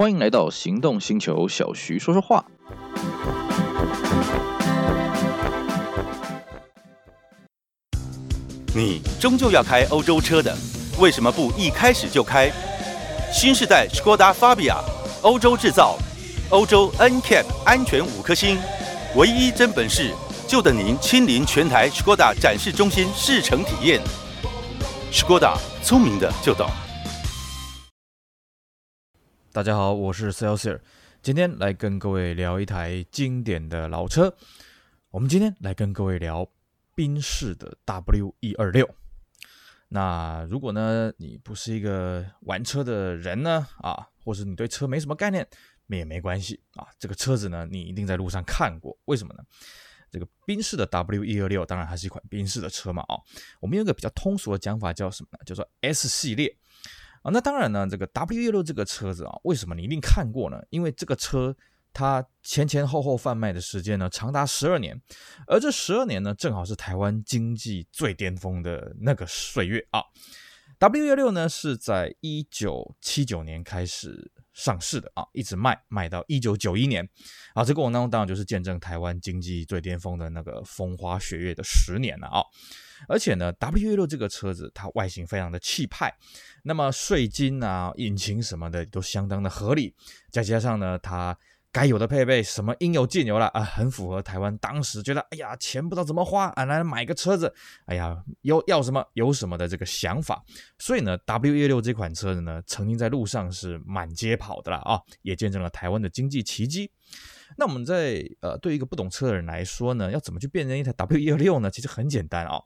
欢迎来到行动星球，小徐说说话。你终究要开欧洲车的，为什么不一开始就开新世代 Skoda Fabia？欧洲制造，欧洲 NCAP 安全五颗星，唯一真本事，就等您亲临全台 Skoda 展示中心试乘体验。Skoda，聪明的就懂。大家好，我是 Celsius，今天来跟各位聊一台经典的老车。我们今天来跟各位聊宾士的 W 一二六。那如果呢，你不是一个玩车的人呢，啊，或是你对车没什么概念，也没关系啊。这个车子呢，你一定在路上看过。为什么呢？这个宾士的 W 一二六，当然还是一款宾士的车嘛，啊。我们有一个比较通俗的讲法叫什么呢？叫做 S 系列。啊，那当然呢，这个 W16 这个车子啊，为什么你一定看过呢？因为这个车它前前后后贩卖的时间呢，长达十二年，而这十二年呢，正好是台湾经济最巅峰的那个岁月啊。W16 呢是在一九七九年开始上市的啊，一直卖卖到一九九一年啊，这个过程当中当然就是见证台湾经济最巅峰的那个风花雪月的十年了啊。而且呢，W16 这个车子它外形非常的气派，那么税金啊、引擎什么的都相当的合理，再加上呢，它该有的配备什么应有尽有了啊，很符合台湾当时觉得哎呀钱不知道怎么花啊，来买个车子，哎呀有要什么有什么的这个想法，所以呢，W16 这款车子呢，曾经在路上是满街跑的了啊，也见证了台湾的经济奇迹。那我们在呃，对一个不懂车的人来说呢，要怎么去辨认一台 W126 呢？其实很简单啊、哦。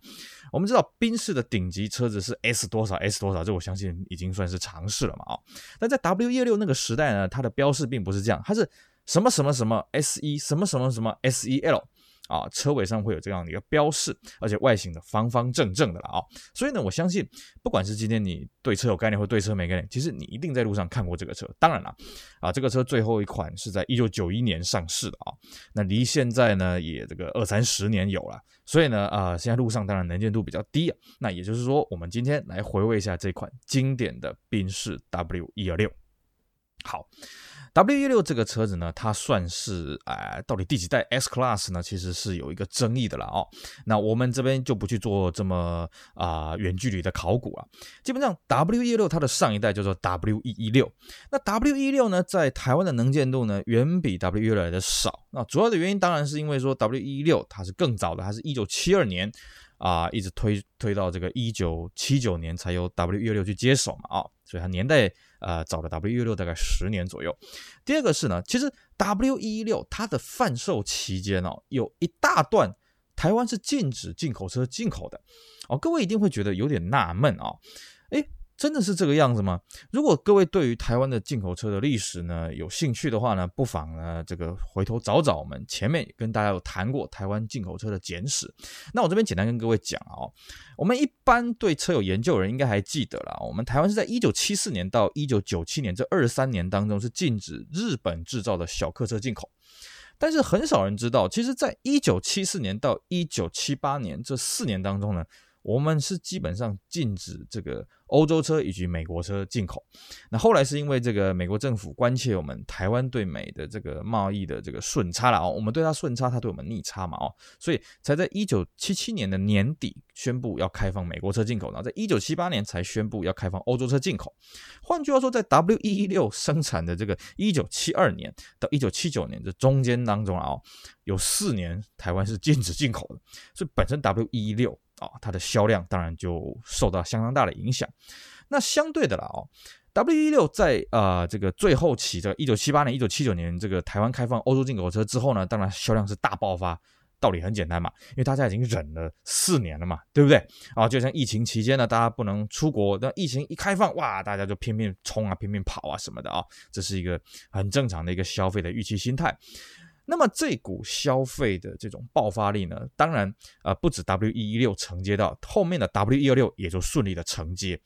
我们知道宾士的顶级车子是 S 多少 S 多少，这我相信已经算是常识了嘛啊、但在 W126 那个时代呢，它的标示并不是这样，它是什么什么什么 S 一什么什么什么 SEL。啊，车尾上会有这样的一个标示，而且外形的方方正正的了啊，所以呢，我相信不管是今天你对车有概念或对车没概念，其实你一定在路上看过这个车。当然了，啊，这个车最后一款是在一九九一年上市的啊，那离现在呢也这个二三十年有了，所以呢，啊，现在路上当然能见度比较低啊。那也就是说，我们今天来回味一下这款经典的宾士 W 一二六。好。W16 这个车子呢，它算是哎，到底第几代 S Class 呢？其实是有一个争议的了哦。那我们这边就不去做这么啊、远距离的考古啊。基本上 W16 它的上一代叫做 W116，那 W16 呢，在台湾的能见度呢，远比 W16 来的少。那主要的原因当然是因为说 W116 它是更早的，它是一九七二年啊、一直推推到这个一九七九年才由 W116 去接手嘛啊、所以它年代。呃，找了 W16 大概十年左右。第二个是呢，其实 W 一六它的贩售期间哦，有一大段台湾是禁止进口车进口的哦。各位一定会觉得有点纳闷啊，真的是这个样子吗？如果各位对于台湾的进口车的历史呢有兴趣的话呢，不妨呢这个回头找找我们前面跟大家有谈过台湾进口车的简史。那我这边简单跟各位讲哦，我们一般对车有研究的人应该还记得啦，我们台湾是在一九七四年到一九九七年这二三年当中是禁止日本制造的小客车进口，但是很少人知道，其实在一九七四年到一九七八年这四年当中呢。我们是基本上禁止这个欧洲车以及美国车进口。那后来是因为这个美国政府关切我们台湾对美的这个贸易的这个顺差了哦，我们对它顺差，它对我们逆差嘛哦，所以才在一九七七年的年底宣布要开放美国车进口，然后在一九七八年才宣布要开放欧洲车进口。换句话说，在 W 一一六生产的这个一九七二年到一九七九年这中间当中啊，有四年台湾是禁止进口的，所以本身 W 一一六。啊，它的销量当然就受到相当大的影响。那相对的啦，哦，W16 在呃这个最后期的一九七八年、一九七九年这个台湾开放欧洲进口车之后呢，当然销量是大爆发。道理很简单嘛，因为大家已经忍了四年了嘛，对不对？啊，就像疫情期间呢，大家不能出国，那疫情一开放，哇，大家就拼命冲啊，拼命跑啊什么的啊，这是一个很正常的一个消费的预期心态。那么这股消费的这种爆发力呢，当然呃不止 W 一一六承接到，后面的 W 一二六也就顺利的承接。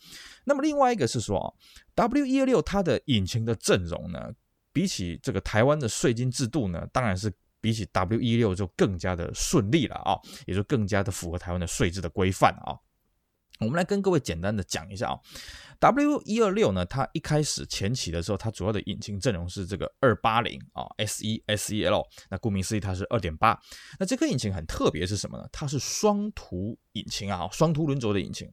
那么另外一个是说啊，W 一二六它的引擎的阵容呢，比起这个台湾的税金制度呢，当然是比起 W 一六就更加的顺利了啊，也就更加的符合台湾的税制的规范啊。我们来跟各位简单的讲一下啊 W 一二六呢，它一开始前期的时候，它主要的引擎阵容是这个二八零啊，S 一 S E L。那顾名思义，它是二点八。那这颗引擎很特别是什么呢？它是双图引擎啊，双图轮轴的引擎。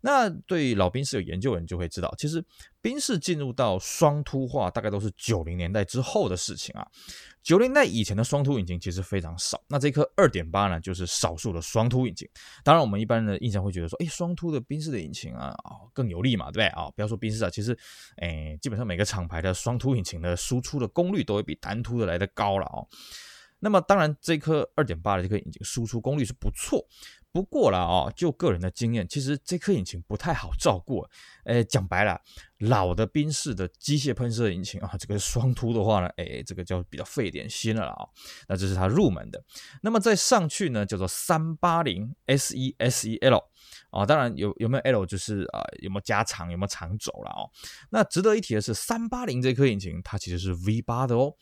那对老兵是有研究的人就会知道，其实宾士进入到双凸化，大概都是九零年代之后的事情啊。九零年代以前的双凸引擎其实非常少，那这颗二点八呢，就是少数的双凸引擎。当然，我们一般的印象会觉得说，哎，双凸的宾士的引擎啊，哦，更有力嘛，对不对啊？不要说宾士啊，其实，哎，基本上每个厂牌的双凸引擎的输出的功率都会比单凸的来得高了哦。那么，当然，这颗二点八的这颗引擎输出功率是不错。不过了啊，就个人的经验，其实这颗引擎不太好照顾。诶，讲白了，老的宾士的机械喷射引擎啊，这个双凸的话呢，诶，这个就比较费点心了啊。那这是它入门的。那么再上去呢，叫做三八零 S E S E L 啊，当然有有没有 L 就是啊，有没有加长，有没有长轴了哦。那值得一提的是，三八零这颗引擎它其实是 V 八的哦。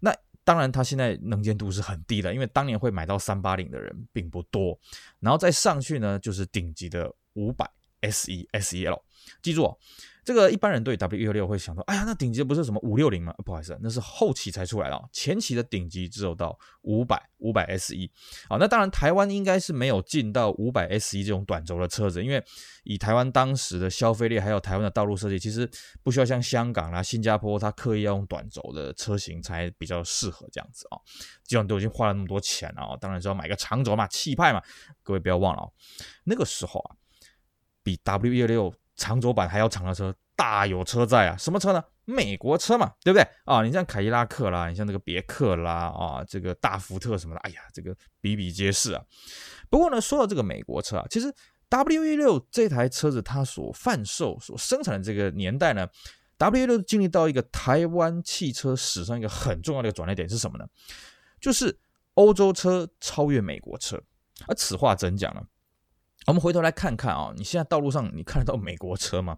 那当然，它现在能见度是很低的，因为当年会买到三八零的人并不多。然后再上去呢，就是顶级的五百 SE SEL，记住哦。这个一般人对 W 126会想到，哎呀，那顶级的不是什么五六零吗？不好意思，那是后期才出来的哦。前期的顶级只有到五百五百 SE。好，那当然台湾应该是没有进到五百 SE 这种短轴的车子，因为以台湾当时的消费力，还有台湾的道路设计，其实不需要像香港啦、新加坡，它刻意要用短轴的车型才比较适合这样子啊。既然都已经花了那么多钱了，当然是要买个长轴嘛，气派嘛。各位不要忘了，那个时候啊，比 W 126。长轴版还要长的车大有车在啊！什么车呢？美国车嘛，对不对啊？你像凯迪拉克啦，你像那个别克啦啊，这个大福特什么的，哎呀，这个比比皆是啊。不过呢，说到这个美国车啊，其实 W16 这台车子它所贩售、所生产的这个年代呢，W16 经历到一个台湾汽车史上一个很重要的一个转捩点是什么呢？就是欧洲车超越美国车。而此话怎讲呢？我们回头来看看啊，你现在道路上你看得到美国车吗？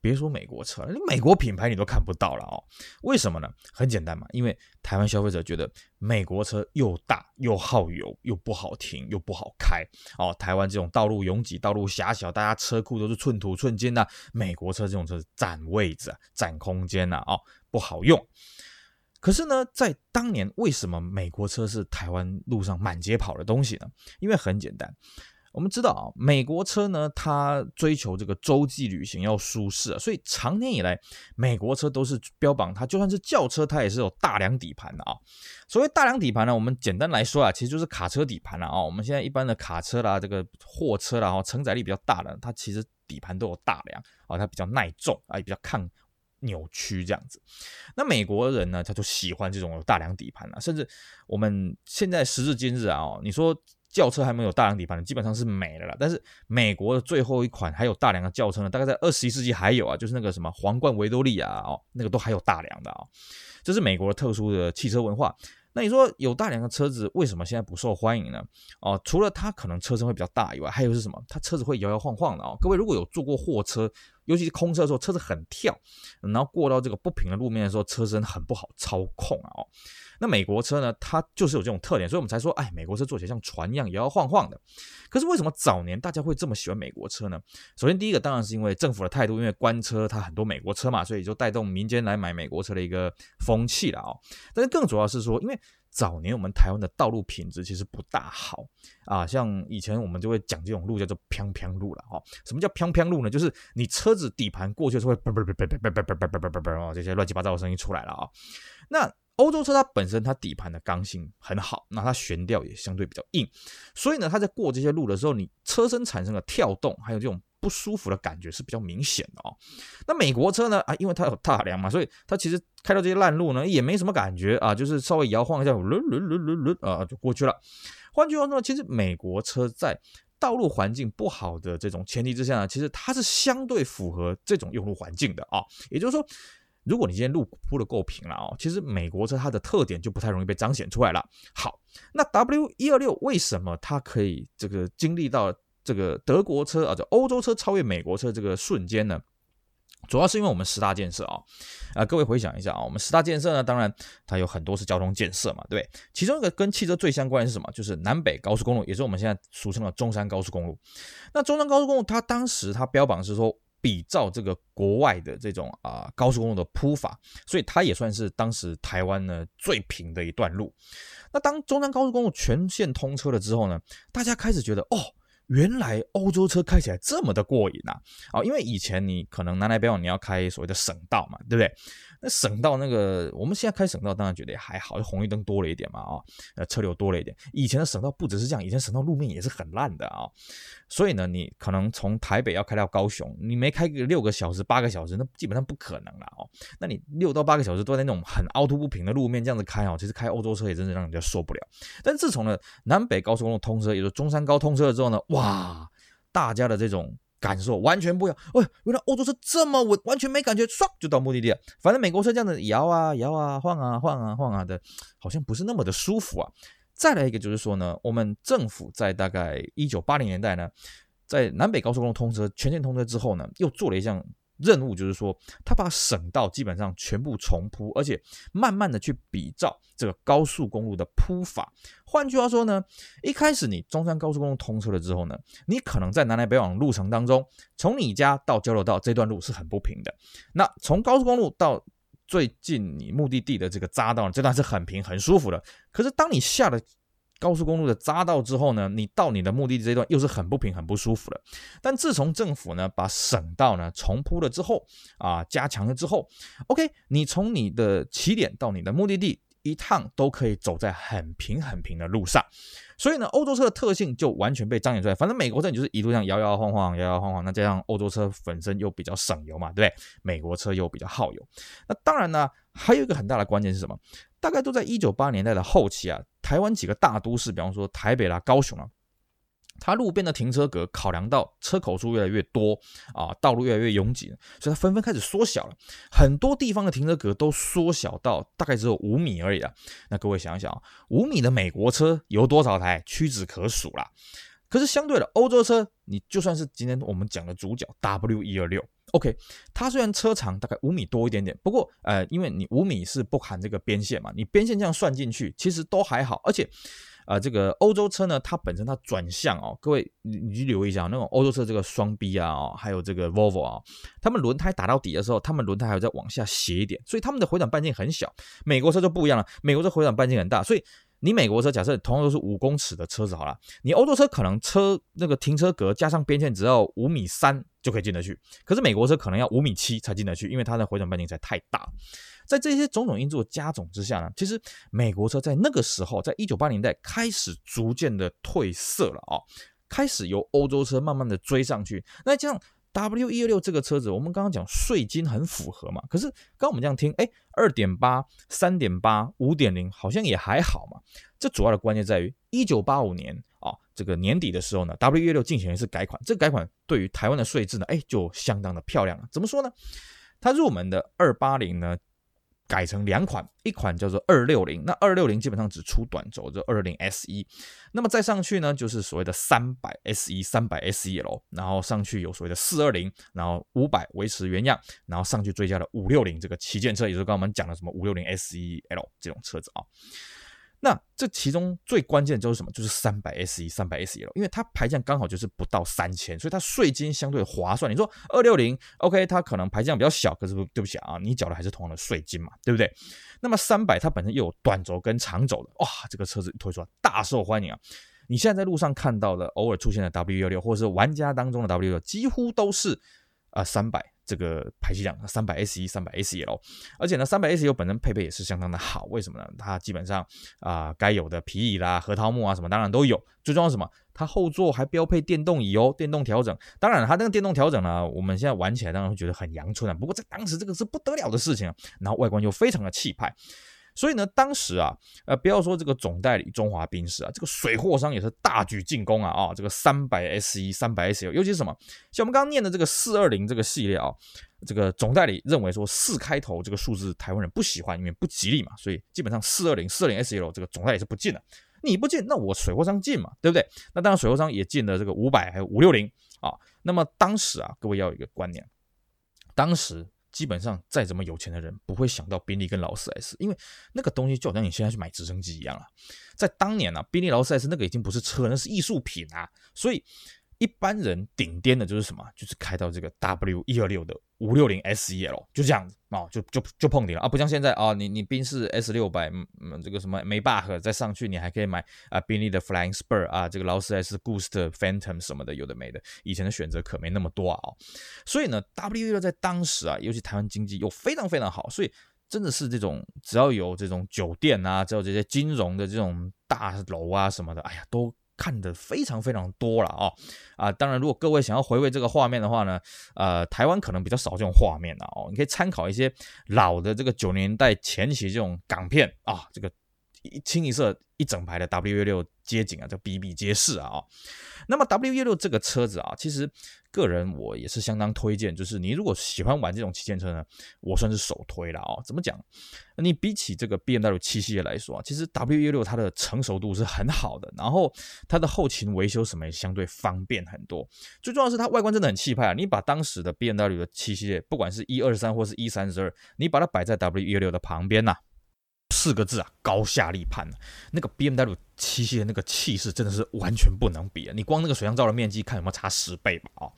别说美国车了，你美国品牌你都看不到了哦。为什么呢？很简单嘛，因为台湾消费者觉得美国车又大又耗油又不好停又不好开哦。台湾这种道路拥挤、道路狭小，大家车库都是寸土寸金呐。美国车这种车占位置、占空间呐，哦，不好用。可是呢，在当年为什么美国车是台湾路上满街跑的东西呢？因为很简单。我们知道啊，美国车呢，它追求这个洲际旅行要舒适啊，所以长年以来，美国车都是标榜它就算是轿车，它也是有大梁底盘的啊。所谓大梁底盘呢，我们简单来说啊，其实就是卡车底盘了啊。我们现在一般的卡车啦，这个货车啦，哈，承载力比较大的，它其实底盘都有大梁啊，它比较耐重啊，也比较抗扭曲这样子。那美国人呢，他就喜欢这种有大梁底盘啊，甚至我们现在时至今日啊，你说。轿车还没有大梁底盘的，基本上是没了啦。但是美国的最后一款还有大梁的轿车呢，大概在二十一世纪还有啊，就是那个什么皇冠维多利亚哦，那个都还有大梁的啊、哦。这是美国的特殊的汽车文化。那你说有大梁的车子为什么现在不受欢迎呢？哦，除了它可能车身会比较大以外，还有是什么？它车子会摇摇晃晃的哦。各位如果有坐过货车，尤其是空车的时候，车子很跳，然后过到这个不平的路面的时候，车身很不好操控啊哦。那美国车呢，它就是有这种特点，所以我们才说，哎，美国车坐起来像船一样摇摇晃晃的。可是为什么早年大家会这么喜欢美国车呢？首先第一个当然是因为政府的态度，因为官车它很多美国车嘛，所以就带动民间来买美国车的一个风气了哦。但是更主要是说，因为早年我们台湾的道路品质其实不大好啊，像以前我们就会讲这种路叫做“평평路”了哈。什么叫“평평路”呢？就是你车子底盘过去的时候会嘣嘣嘣嘣嘣嘣嘣嘣嘣嘣嘣哦，这些乱七八糟的声音出来了啊。那 欧洲车它本身它底盘的刚性很好，那它悬吊也相对比较硬，所以呢，它在过这些路的时候，你车身产生的跳动还有这种不舒服的感觉是比较明显的哦。那美国车呢啊，因为它有大梁嘛，所以它其实开到这些烂路呢也没什么感觉啊，就是稍微摇晃一下，轮轮轮轮轮啊就过去了。换句话说呢，其实美国车在道路环境不好的这种前提之下呢，其实它是相对符合这种用路环境的啊，也就是说。如果你今天路铺的够平了哦，其实美国车它的特点就不太容易被彰显出来了。好，那 W 一二六为什么它可以这个经历到这个德国车啊，这欧洲车超越美国车这个瞬间呢？主要是因为我们十大建设啊，啊，各位回想一下啊，我们十大建设呢，当然它有很多是交通建设嘛，对？其中一个跟汽车最相关的是什么？就是南北高速公路，也是我们现在俗称的中山高速公路。那中山高速公路它当时它标榜是说。比照这个国外的这种啊、高速公路的铺法，所以它也算是当时台湾呢最平的一段路。那当中山高速公路全线通车了之后呢，大家开始觉得哦，原来欧洲车开起来这么的过瘾啊！啊，因为以前你可能南来北往你要开所谓的省道嘛，对不对？省道那个，我们现在开省道当然觉得也还好，红绿灯多了一点嘛，啊，呃，车流多了一点。以前的省道不只是这样，以前省道路面也是很烂的啊。所以呢，你可能从台北要开到高雄，你没开个六个小时、八个小时，那基本上不可能了哦。那你六到八个小时都在那种很凹凸不平的路面这样子开哦，其实开欧洲车也真是让人家受不了。但自从呢南北高速公路通车，也就中山高通车了之后呢，哇，大家的这种。感受完全不一样，喂、哎，原来欧洲车这么稳，完全没感觉，唰就到目的地了。反正美国车这样子摇啊摇啊晃啊晃啊晃啊的，好像不是那么的舒服啊。再来一个就是说呢，我们政府在大概一九八零年代呢，在南北高速公路通车全线通车之后呢，又做了一项。任务就是说，他把省道基本上全部重铺，而且慢慢的去比照这个高速公路的铺法。换句话说呢，一开始你中山高速公路通车了之后呢，你可能在南来北往路程当中，从你家到交流道这段路是很不平的。那从高速公路到最近你目的地的这个匝道，这段是很平很舒服的。可是当你下了高速公路的匝道之后呢，你到你的目的地这段又是很不平、很不舒服的。但自从政府呢把省道呢重铺了之后啊，加强了之后，OK，你从你的起点到你的目的地一趟都可以走在很平、很平的路上。所以呢，欧洲车的特性就完全被彰显出来。反正美国车你就是一路上摇摇晃晃、摇摇晃晃，那这样欧洲车本身又比较省油嘛，对不对？美国车又比较耗油。那当然呢，还有一个很大的关键是什么？大概都在一九八年代的后期啊，台湾几个大都市，比方说台北啦、高雄啊，它路边的停车格考量到车口数越来越多啊，道路越来越拥挤，所以它纷纷开始缩小了。很多地方的停车格都缩小到大概只有五米而已了。那各位想想啊，五米的美国车有多少台？屈指可数啦。可是相对的，欧洲车，你就算是今天我们讲的主角 W 一二六。OK，它虽然车长大概五米多一点点，不过呃，因为你五米是不含这个边线嘛，你边线这样算进去，其实都还好。而且，呃，这个欧洲车呢，它本身它转向哦，各位你你去留意一下，那种欧洲车这个双 B 啊，哦，还有这个 Volvo 啊，他们轮胎打到底的时候，他们轮胎还有再往下斜一点，所以他们的回转半径很小。美国车就不一样了，美国车回转半径很大，所以。你美国车假设同样都是五公尺的车子好了，你欧洲车可能车那个停车格加上边线只要五米三就可以进得去，可是美国车可能要五米七才进得去，因为它的回转半径才太大。在这些种种因素的加总之下呢，其实美国车在那个时候，在一九八零代开始逐渐的褪色了啊，开始由欧洲车慢慢的追上去。那这样。W 一二六这个车子，我们刚刚讲税金很符合嘛？可是刚我们这样听，哎，二点八、三点八、五点零，好像也还好嘛。这主要的关键在于一九八五年啊，这个年底的时候呢，W 一二六进行一次改款。这个改款对于台湾的税制呢，哎，就相当的漂亮了。怎么说呢？它入门的二八零呢，改成两款，一款叫做二六零，那二六零基本上只出短轴，就二六零 SE。那么再上去呢，就是所谓的三百 SE、三百 SEL，然后上去有所谓的四二零，然后五百维持原样，然后上去追加了五六零这个旗舰车，也就是刚刚我们讲的什么五六零 SEL 这种车子啊。那这其中最关键的就是什么？就是三百 SE、三百 SEL，因为它排价刚好就是不到三千，所以它税金相对划算。你说二六零，OK，它可能排价比较小，可是对不起啊，你缴的还是同样的税金嘛，对不对？那么三百它本身又有短轴跟长轴的，哇，这个车子推出来大受欢迎啊！你现在在路上看到的偶尔出现的 W 幺六，或者是玩家当中的 W 六，几乎都是啊三百。这个排气量三百 SE、三百 SEL，而且呢，三百 S E 本身配备也是相当的好。为什么呢？它基本上啊、该有的皮椅啦、核桃木啊什么，当然都有。最重要什么？它后座还标配电动椅哦，电动调整。当然，它那个电动调整呢，我们现在玩起来当然会觉得很阳春啊。不过在当时这个是不得了的事情啊。然后外观又非常的气派。所以呢，当时啊，呃，不要说这个总代理中华兵士啊，这个水货商也是大举进攻啊啊，这个三百 SE、三百 SL，尤其是什么，像我们刚刚念的这个四二零这个系列啊，这个总代理认为说四开头这个数字台湾人不喜欢，因为不吉利嘛，所以基本上四二零、四二零 SL 这个总代理是不进的。你不进，那我水货商进嘛，对不对？那当然水货商也进了这个五百还有五六零啊。那么当时啊，各位要有一个观念，当时。基本上再怎么有钱的人不会想到宾利跟劳斯莱斯，因为那个东西就好像你现在去买直升机一样啊。在当年呢、啊，宾利劳斯莱斯那个已经不是车，那是艺术品啊。所以一般人顶颠的就是什么？就是开到这个 W 一二六的五六零 SEL，就这样子啊，就就就碰顶了啊！不像现在啊，你你宾士 S 六百，嗯，这个什么梅巴赫再上去，你还可以买啊，宾利的 Flying Spur 啊，这个劳斯莱斯 Ghost Phantom 什么的，有的没的。以前的选择可没那么多啊，哦所以呢，W 一六在当时啊，尤其台湾经济又非常非常好，所以真的是这种只要有这种酒店啊，只要这些金融的这种大楼啊什么的，哎呀都。看的非常非常多了啊啊！当然，如果各位想要回味这个画面的话呢，呃，台湾可能比较少这种画面了哦。你可以参考一些老的这个九年代前期这种港片啊，这个清一色一整排的 W16 街景啊，就比比皆是啊。那么 W16 这个车子啊，其实。个人我也是相当推荐，就是你如果喜欢玩这种旗舰车呢，我算是首推了哦。怎么讲？你比起这个 BMW 七系列来说啊，其实 W16 它的成熟度是很好的，然后它的后勤维修什么也相对方便很多。最重要的是它外观真的很气派啊！你把当时的 BMW 的七系列，不管是一二三或是一三十二，你把它摆在 W16 的旁边呐、啊。四个字啊，高下立判。那个 BMW 七系的那个气势真的是完全不能比啊！你光那个水箱罩的面积，看有没有差十倍吧？啊，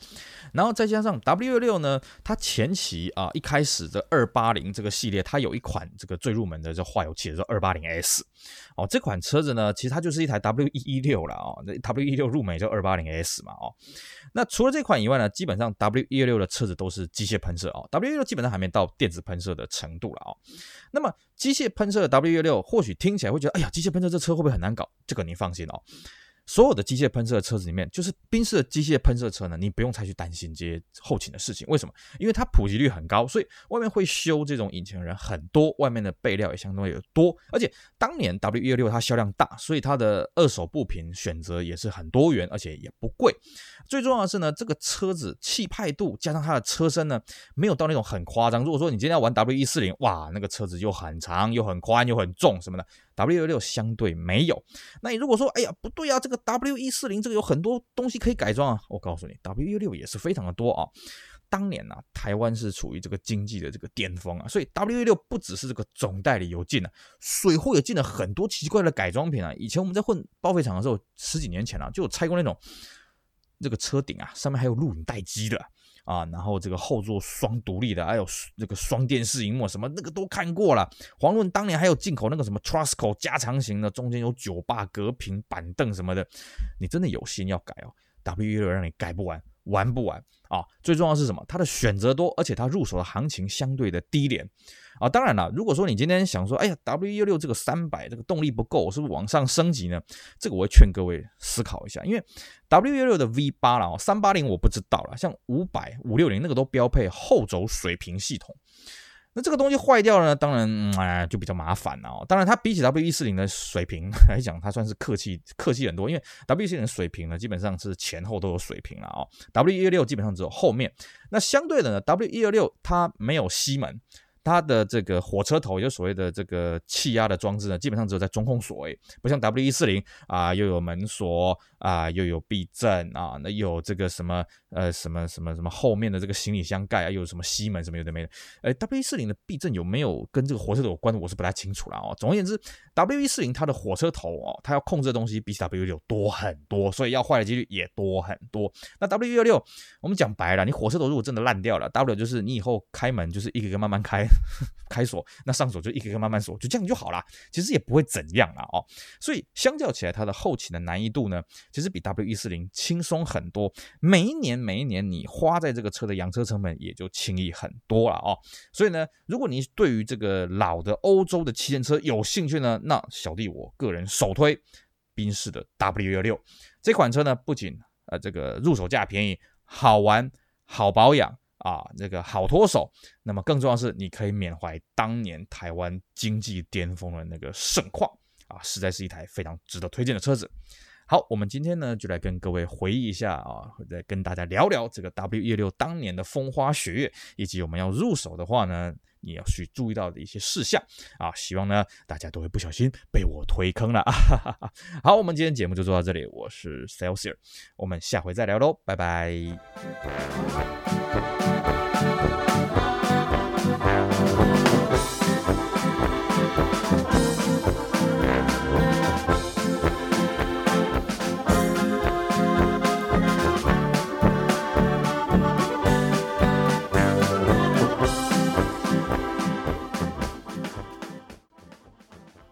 然后再加上 W16 呢，它前期啊一开始的二八零这个系列，它有一款这个最入门的这化油器叫二八零 S 哦，这款车子呢，其实它就是一台 W 一一六了啊，那 W 一六入门叫二八零 S 嘛哦。那除了这款以外呢，基本上 W 一二六的车子都是机械喷射啊，W 一六基本上还没到电子喷射的程度了啊。那么机械喷射的 W 一二六或许听起来会觉得，哎呀，机械喷射这车会不会很难搞？这个您放心哦。所有的机械喷射的车子里面，就是宾士的机械喷射车呢，你不用再去担心这些后勤的事情。为什么？因为它普及率很高，所以外面会修这种引擎的人很多，外面的备料也相当有多。而且当年 W 一二六它销量大，所以它的二手部品选择也是很多元，而且也不贵。最重要的是呢，这个车子气派度加上它的车身呢，没有到那种很夸张。如果说你今天要玩 W 一四零，哇，那个车子又很长又很宽又很重什么的。W 六相对没有，那你如果说，哎呀，不对啊，这个 W 一四零这个有很多东西可以改装啊，我告诉你，W 六也是非常的多啊。当年呢、啊，台湾是处于这个经济的这个巅峰啊，所以 W 六不只是这个总代理有进啊，水货也进了很多奇怪的改装品啊。以前我们在混报废厂的时候，十几年前啊，就有拆过那种这个车顶啊，上面还有录影带机的。啊，然后这个后座双独立的，还有那个双电视荧幕什么那个都看过了。黄润当年还有进口那个什么 Trusco 加长型的，中间有酒吧隔屏板凳什么的。你真的有心要改哦，W16 让你改不完，玩不玩啊！最重要是什么？它的选择多，而且它入手的行情相对的低廉。啊，当然了，如果说你今天想说，哎呀，W16 这个三百这个动力不够，是不是往上升级呢？这个我会劝各位思考一下，因为 W16 的 V 八了，三八零我不知道了，像五百、五六零那个都标配后轴水平系统，那这个东西坏掉了呢，当然，哎、就比较麻烦了哦。当然，它比起 W140 的水平 来讲，它算是客气客气很多，因为 W140 的水平呢，基本上是前后都有水平了哦。W126 基本上只有后面，那相对的呢，W126 它没有吸门。它的这个火车头，也就所谓的这个气压的装置呢，基本上只有在中控锁，诶，不像 W 一四零啊，又有门锁啊，又有避震啊，那有这个什么呃什么什么什么后面的这个行李箱盖啊，又有什么西门什么有的没的，诶，W 一四零的避震有没有跟这个火车头有关，我是不太清楚了哦。总而言之，W 一四零它的火车头哦，它要控制的东西比 W 六多很多，所以要坏的几率也多很多。那 W 一六，我们讲白了，你火车头如果真的烂掉了，W 就是你以后开门就是一个一个慢慢开。开锁，那上锁就一个一个慢慢锁，就这样就好了。其实也不会怎样了哦。所以相较起来，它的后勤的难易度呢，其实比 W 一四零轻松很多。每一年每一年，你花在这个车的养车成本也就轻易很多了哦。所以呢，如果你对于这个老的欧洲的旗舰车有兴趣呢，那小弟我个人首推宾士的 W 幺六这款车呢，不仅呃这个入手价便宜，好玩，好保养。啊，那个好脱手，那么更重要的是，你可以缅怀当年台湾经济巅峰的那个盛况啊，实在是一台非常值得推荐的车子。好，我们今天呢就来跟各位回忆一下啊，再跟大家聊聊这个 W16 当年的风花雪月，以及我们要入手的话呢，你要去注意到的一些事项啊。希望呢大家都会不小心被我推坑了啊。好，我们今天节目就做到这里，我是 Celsius，我们下回再聊喽，拜拜。